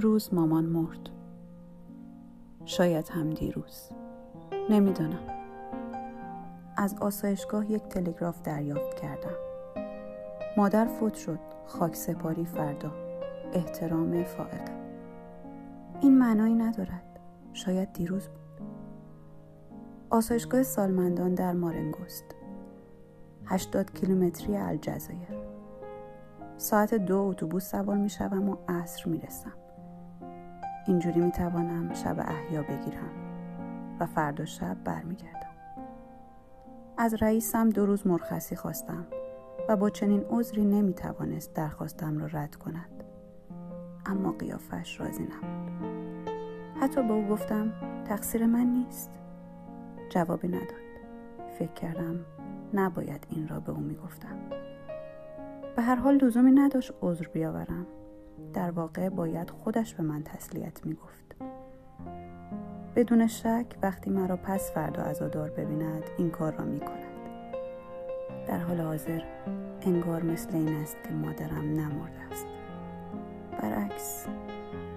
امروز مامان مرد. شاید هم دیروز. نمی‌دانم از آسایشگاه یک تلگراف دریافت کردم. مادر فوت شد. خاک سپاری فردا. احترام فائقه. این معنایی ندارد. شاید دیروز بود. آسایشگاه سالمندان در مارنگوست. هشتاد کیلومتری الجزایر. ساعت دو اتوبوس سوار می شوم و عصر می رسم. اینجوری می توانم شب احیا بگیرم و فردا شب برمیگردم. از رئیسم دو روز مرخصی خواستم و با چنین عذری نمی توانست درخواستم را رد کند. اما قیافش راضی نبود. حتی به او گفتم تقصیر من نیست. جوابی نداد. فکر کردم نباید این را به او می گفتم. به هر حال لزومی نداشت عذر بیاورم در واقع باید خودش به من تسلیت می گفت بدون شک وقتی مرا پس فردا عزادار ببیند این کار را می کند در حال حاضر انگار مثل این است که مادرم نمرده است. برعکس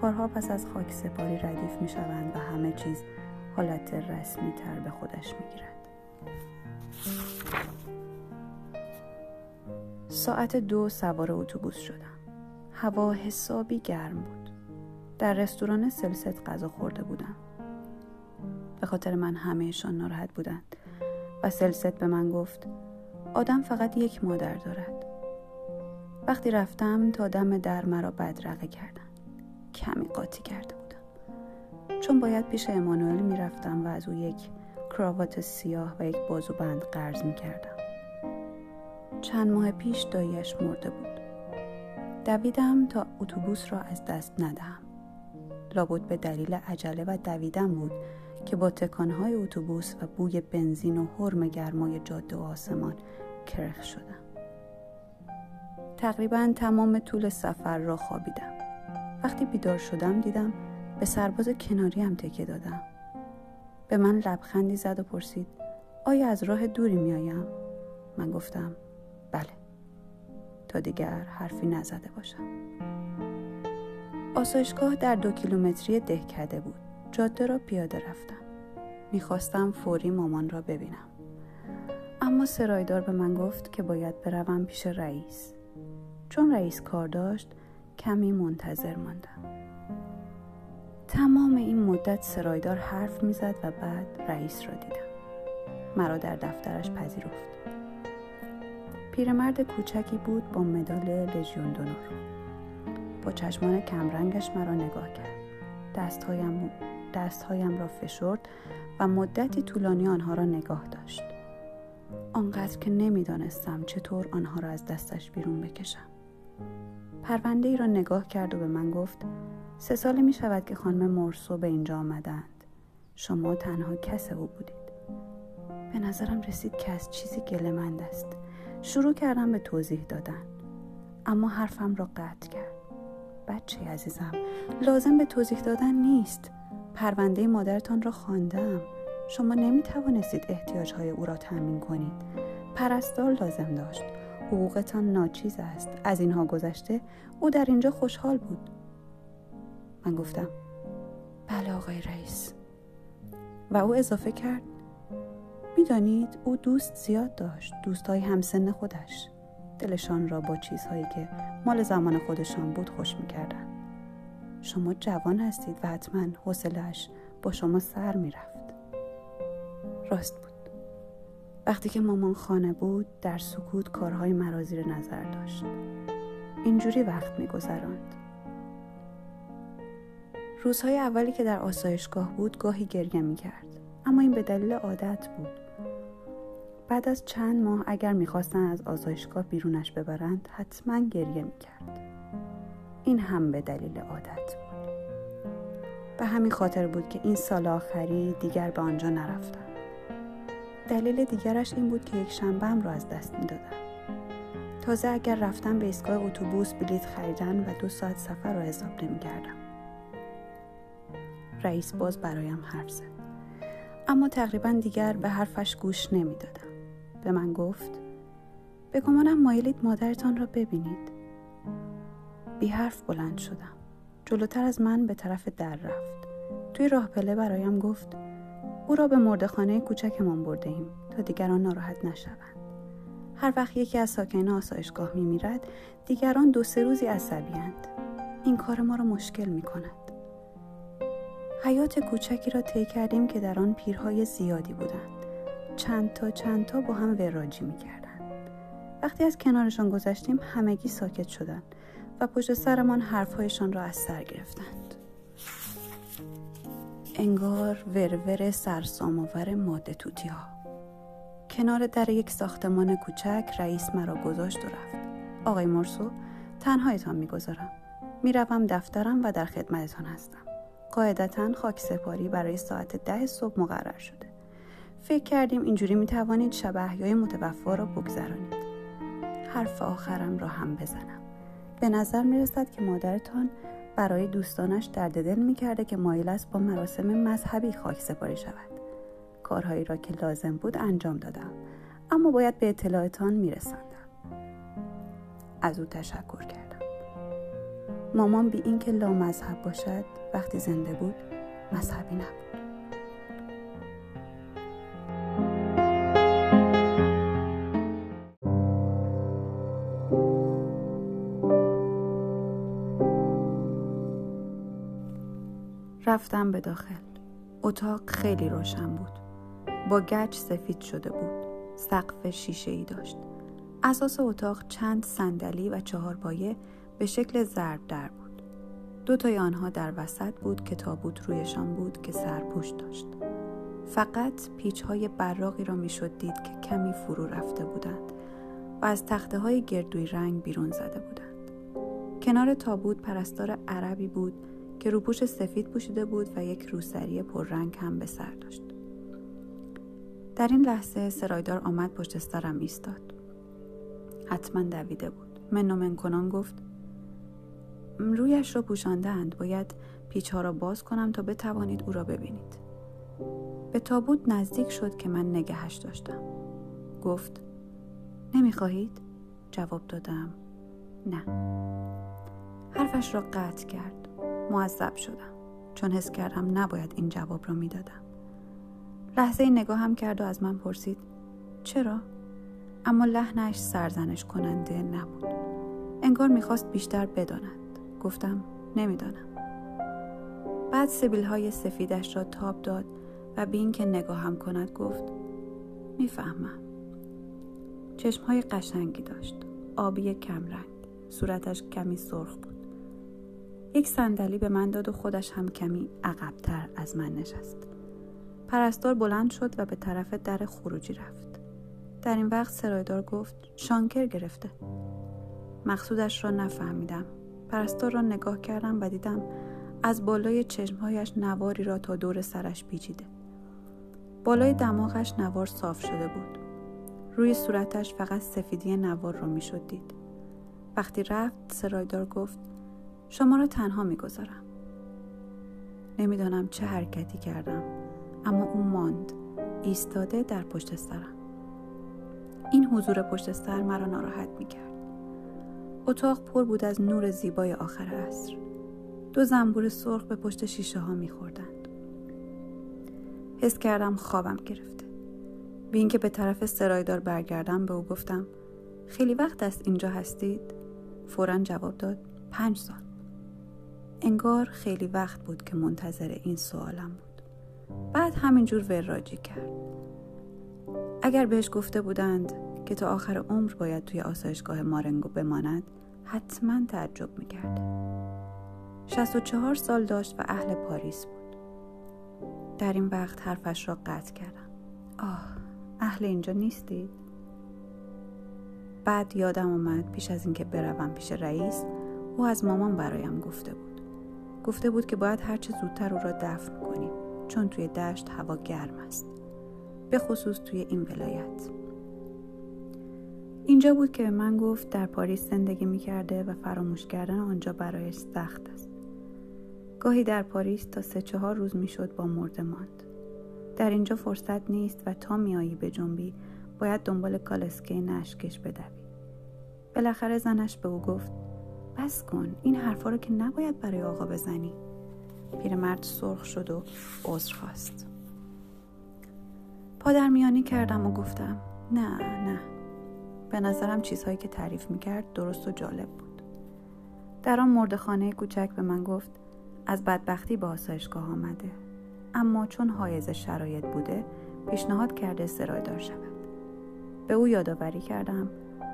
کارها پس از خاک سپاری ردیف می شوند و همه چیز حالت رسمی تر به خودش می گیرد. ساعت دو سوار اتوبوس شدم. هوا حسابی گرم بود. در رستوران سلست غذا خورده بودم. به خاطر من همهشان ناراحت بودند و سلست به من گفت آدم فقط یک مادر دارد. وقتی رفتم تا دم در مرا بدرقه کردن کمی قاطی کرده بودم. چون باید پیش امانوئل می‌رفتم و از او یک کراوات سیاه و یک بازوبند قرض می کردم. چند ماه پیش دایش مرده بود. دویدم تا اتوبوس را از دست ندهم. لابد به دلیل عجله و دویدن بود که با تکانهای اتوبوس و بوی بنزین و حرم گرمای جاده و آسمان کرخ شدم. تقریبا تمام طول سفر را خوابیدم. وقتی بیدار شدم دیدم به سرباز کناری هم تکه دادم. به من لبخندی زد و پرسید آیا از راه دوری میآیم؟ من گفتم دیگر حرفی نزده باشم. آسایشگاه در دو کیلومتری دهکده بود. جاده را پیاده رفتم. می‌خواستم فوری مامان را ببینم. اما سرایدار به من گفت که باید بروم پیش رئیس. چون رئیس کار داشت کمی منتظر ماندم. تمام این مدت سرایدار حرف می‌زد و بعد رئیس را دیدم. مرا در دفترش پذیرفت. پیرمرد کوچکی بود با مدال لژیون دونور با چشمان کمرنگش مرا نگاه کرد. دستهایم, دستهایم را فشرد و مدتی طولانی آنها را نگاه داشت. آنقدر که نمی‌دانستم چطور آنها را از دستش بیرون بکشم. پرونده ای را نگاه کرد و به من گفت سه سالی می شود که خانم مورسو به اینجا آمدند. شما تنها کس او بودید. به نظرم رسید که از چیزی گلمند است. شروع کردم به توضیح دادن. اما حرفم را قطع کرد. بچه عزیزم لازم به توضیح دادن نیست. پرونده مادرتان را خواندم. شما نمی توانستید احتیاجهای او را تأمین کنید. پرستار لازم داشت. حقوقتان ناچیز است. از اینها گذشته او در اینجا خوشحال بود. من گفتم بله آقای رئیس. و او اضافه کرد می‌دانید او دوست زیاد داشت دوستهای همسن خودش. دلشان را با چیزهایی که مال زمان خودشان بود خوش می‌کردن شما جوان هستید و حتما حوصلهاش با شما سر می‌رفت. راست بود. وقتی که مامان خانه بود در سکوت کارهای مرا زیر نظر داشت. اینجوری وقت میگذراند. روزهای اولی که در آسایشگاه بود گاهی گریه می‌کرد. اما این به دلیل عادت بود. بعد از چند ماه اگر می‌خواستن از آزایشگاه بیرونش ببرند حتما گریه می‌کرد. این هم به دلیل عادت بود. به همین خاطر بود که این سال آخری دیگر به آنجا نرفتم. دلیل دیگرش این بود که یک شنبه را از دست می‌دادم. تازه اگر رفتم به ایستگاه اتوبوس بلیط خریدن و دو ساعت سفر را حساب نمی‌کردم. رئیس باز برایم حرف زد. اما تقریبا دیگر به حرفش گوش نمی‌دادم. به من گفت به گمانم مایلید مادرتان را ببینید. بی حرف بلند شدم. جلوتر از من به طرف در رفت. توی راه پله برایم گفت او را به مردخانه کوچکمان برده ایم تا دیگران ناراحت نشوند. هر وقت یکی از ساکنین آسایشگاه می میرد دیگران دو سه روزی عصبیاند. این کار ما را مشکل می کند حیات کوچکی را طی کردیم که در آن پیرهای زیادی بودند. چند تا چند تا با هم وراجی می کردند. وقتی از کنارشان گذشتیم همگی ساکت شدند و پشت سرمان حرفهایشان را از سر گرفتند. انگار ورور سرسامآور ماده توتی ها کنار در یک ساختمان کوچک رئیس مرا گذاشت و رفت. آقای مورسو تنهایتان می‌گذارم. می‌روم دفترم و در خدمتتان هستم. قاعدتا خاک سپاری برای ساعت ده صبح مقرر شده. فکر کردیم اینجوری می توانید شب احیای متوفا را بگذرانید. حرف آخرم را هم بزنم. به نظر می رسد که مادرتان برای دوستانش درد دل می کرده که مایل است با مراسم مذهبی خاک سپاری شود. کارهایی را که لازم بود انجام دادم اما باید به اطلاعتان می رسندم. از او تشکر کردم. مامان بی اینکه لا مذهب باشد وقتی زنده بود مذهبی نبود. رفتم به داخل. اتاق خیلی روشن بود. با گچ سفید شده بود. سقف شیشه ای داشت. اساس اتاق چند صندلی و چهار بایه به شکل ضرب در بود. دو تای آنها در وسط بود که تابوت رویشان بود که سرپوش داشت. فقط پیچ های براقی را می‌شد دید که کمی فرو رفته بودند و از تخته های گردوی رنگ بیرون زده بودند. کنار تابوت پرستار عربی بود که روپوش سفید پوشیده بود و یک روسری پررنگ هم به سر داشت. در این لحظه سرایدار آمد پشت سرم ایستاد. حتما دویده بود. من کنان گفت رویش را پوشاندهاند باید پیچ ها را باز کنم تا بتوانید او را ببینید. به تابوت نزدیک شد که من نگهش داشتم. گفت نمی‌خواهید؟ جواب دادم نه. حرفش را قطع کرد. معذب شدم. چون حس کردم نباید این جواب را می‌دادم. لحظه نگاه هم کرد و از من پرسید چرا؟ اما لحنش سرزنش کننده نبود. انگار می‌خواست بیشتر بداند. گفتم نمی‌دانم. بعد سبیل های سفیدش را تاب داد و بین که نگاه هم کند گفت می‌فهمم. چشم های قشنگی داشت. آبی کمرنگ. صورتش کمی سرخ بود. یک صندلی به من داد و خودش هم کمی عقبتر از من نشست. پرستار بلند شد و به طرف در خروجی رفت. در این وقت سرایدار گفت شانکر گرفته. مقصودش را نفهمیدم. پرستار را نگاه کردم و دیدم از بالای چشمهایش نواری را تا دور سرش پیچیده. بالای دماغش نوار صاف شده بود. روی صورتش فقط سفیدی نوار را می‌شد دید. وقتی رفت سرایدار گفت شما را تنها می‌گذارم. نمی‌دانم چه حرکتی کردم اما او ماند ایستاده در پشت سرم. این حضور پشت سر مرا ناراحت می‌کرد. اتاق پر بود از نور زیبای آخر عصر. دو زنبور سرخ به پشت شیشه ها میخوردند. حس کردم خوابم گرفته. بی اینکه به طرف سرایدار برگردم به او گفتم خیلی وقت است اینجا هستید؟ فورا جواب داد پنج سال. انگار خیلی وقت بود که منتظر این سوالم بود. بعد همینجور وراجی کرد. اگر بهش گفته بودند که تا آخر عمر باید توی آسایشگاه مارنگو بماند حتما تعجب می‌کرد. 64 سال داشت و اهل پاریس بود. در این وقت حرفش را قطع کردم. آه اهل اینجا نیستید بعد یادم اومد پیش از اینکه بروم پیش رئیس او از مامان برایم گفته بود. گفته بود که باید هرچه زودتر او را دفن کنیم چون توی دشت هوا گرم است. به خصوص توی این ولایت. اینجا بود که به من گفت در پاریس زندگی می کرده و فراموش کردن آنجا برایش سخت است. گاهی در پاریس تا سه چهار روز می‌شد با مرده ماند. در اینجا فرصت نیست و تا میایی به جنبی باید دنبال کالسکه نشکش بدوی. بالاخره زنش به او گفت بس کن. این حرفا رو که نباید برای آقا بزنی. پیرمرد سرخ شد و عذر خواست. پادرمیانی کردم و گفتم نه نه. به نظرم چیزهایی که تعریف می‌کرد درست و جالب بود. در آن مردخانه کوچک به من گفت از بدبختی به آسایشگاه آمده. اما چون حایز شرایط بوده پیشنهاد کرده سرایدار شود. به او یادآوری کردم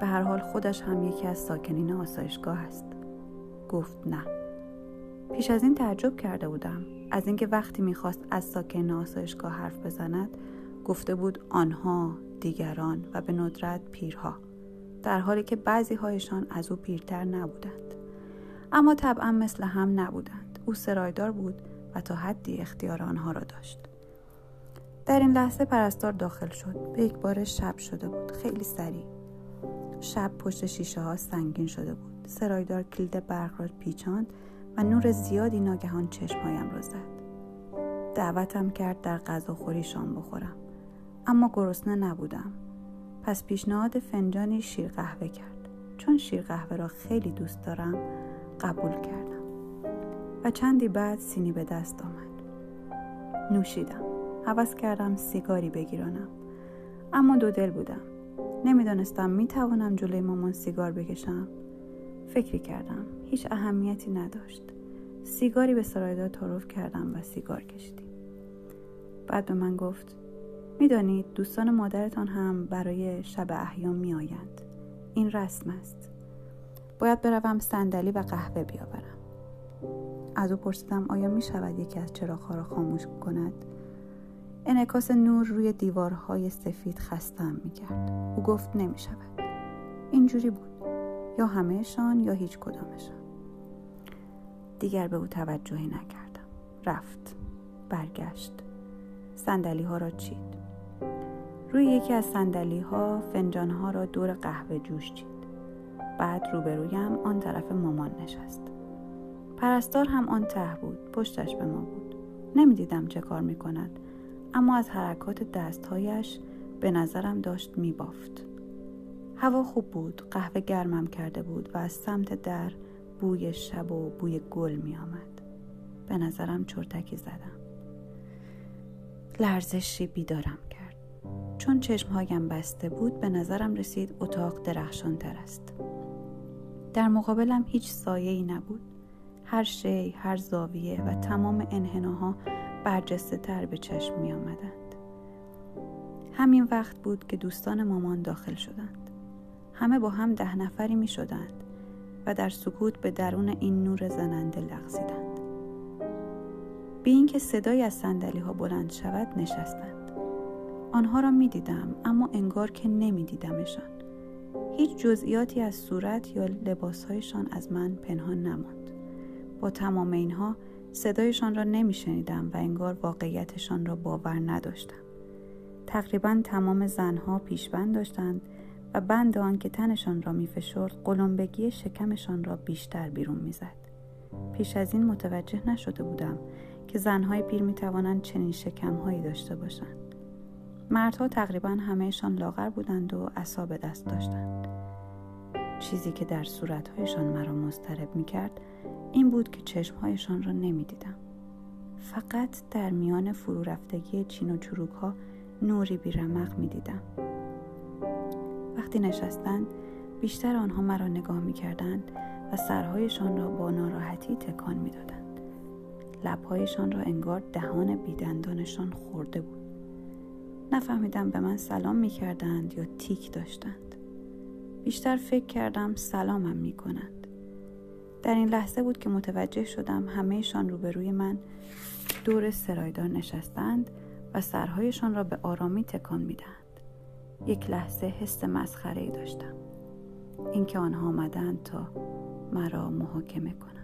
به هر حال خودش هم یکی از ساکنین آسایشگاه است. گفت نه. پیش از این تعجب کرده بودم. از اینکه وقتی می‌خواست از ساکن آسایشگاه حرف بزند گفته بود آنها دیگران و به ندرت پیرها. در حالی که بعضی هایشان از او پیرتر نبودند. اما طبعا مثل هم نبودند. او سرایدار بود و تا حدی اختیار آنها را داشت. در این لحظه پرستار داخل شد. به یک بار شب شده بود. خیلی سریع. شب پشت شیشه ها سنگین شده بود. سرایدار کلید برق را پیچاند و نور زیادی ناگهان چشمهایم را زد. دعوتم کرد در غذاخوری شام بخورم. اما گرسنه نبودم. پس پیشنهاد فنجانی شیر قهوه کرد. چون شیر قهوه را خیلی دوست دارم قبول کردم. و چندی بعد سینی به دست آمد. نوشیدم. حوض کردم سیگاری بگیرانم. اما دو دل بودم. نمی‌دانستم می‌توانم جلوی مامان سیگار بکشم. فکری کردم. هیچ اهمیتی نداشت. سیگاری به سرایدار تعارف کردم و سیگار کشیدیم بعد به من گفت می‌دانید دوستان مادرتان هم برای شب احیام میآیند. این رسم است. باید بروم صندلی و قهوه بیاورم. از او پرسیدم آیا می شود یکی از چراغها را خاموش کند؟ انعکاس نور روی دیوارهای سفید خستم می کرد او گفت نمی شود اینجوری بود. یا همهشان یا هیچ کدامشان. دیگر به او توجهی نکردم. رفت. برگشت. سندلی ها را چید. روی یکی از سندلی ها فنجان ها را دور قهوه جوش چید. بعد روبرویم آن طرف مامان نشست. پرستار هم آن ته بود. پشتش به ما بود. نمی‌دیدم چه کار می کند اما از حرکات دستهایش به نظرم داشت می بافت. هوا خوب بود قهوه گرمم کرده بود و از سمت در بوی شب و بوی گل می آمد. به نظرم چرتکی زدم لرزشی بیدارم کرد چون چشمهایم بسته بود به نظرم رسید اتاق درخشان تر است در مقابلم هیچ سایه ای نبود هر شی، هر زاویه و تمام انحناها برجسته تر به چشم می آمدند. همین وقت بود که دوستان مامان داخل شدند. همه با هم ده نفری می شدند و در سکوت به درون این نور زننده لغزیدند. بی اینکه صدایی از سندلی ها بلند شود نشستند. آنها را می دیدم اما انگار که نمی دیدمشان. هیچ جزئیاتی از صورت یا لباسهایشان از من پنهان نماند. با تمام اینها صدایشان را نمیشنیدم و انگار واقعیتشان را باور نداشتم. تقریبا تمام زنها پیشبند داشتند و بند آن که تنشان را میفشرد قلمبگی شکمشان را بیشتر بیرون می‌زد. پیش از این متوجه نشده بودم که زنهای پیر می توانند چنین شکمهایی داشته باشند. مردها تقریبا همهشان لاغر بودند و اصاب دست داشتند. چیزی که در صورتهایشان مرا مضطرب می کرد این بود که چشمهایشان را نمی دیدم. فقط در میان فرو رفتگی چین و چروک ها نوری بیرمق می دیدم. وقتی نشستند بیشتر آنها مرا نگاه می کردند و سرهایشان را با ناراحتی تکان می دادند. لبهایشان را انگار دهان بیدندانشان خورده بود. نفهمیدم به من سلام می کردند یا تیک داشتند. بیشتر فکر کردم سلامم می کنند. در این لحظه بود که متوجه شدم همهشان روبروی من دور سرایدار نشستند و سرهایشان را به آرامی تکان می‌دهند. یک لحظه حس مسخره ای داشتم. اینکه آنها آمدند تا مرا محاکمه کنند.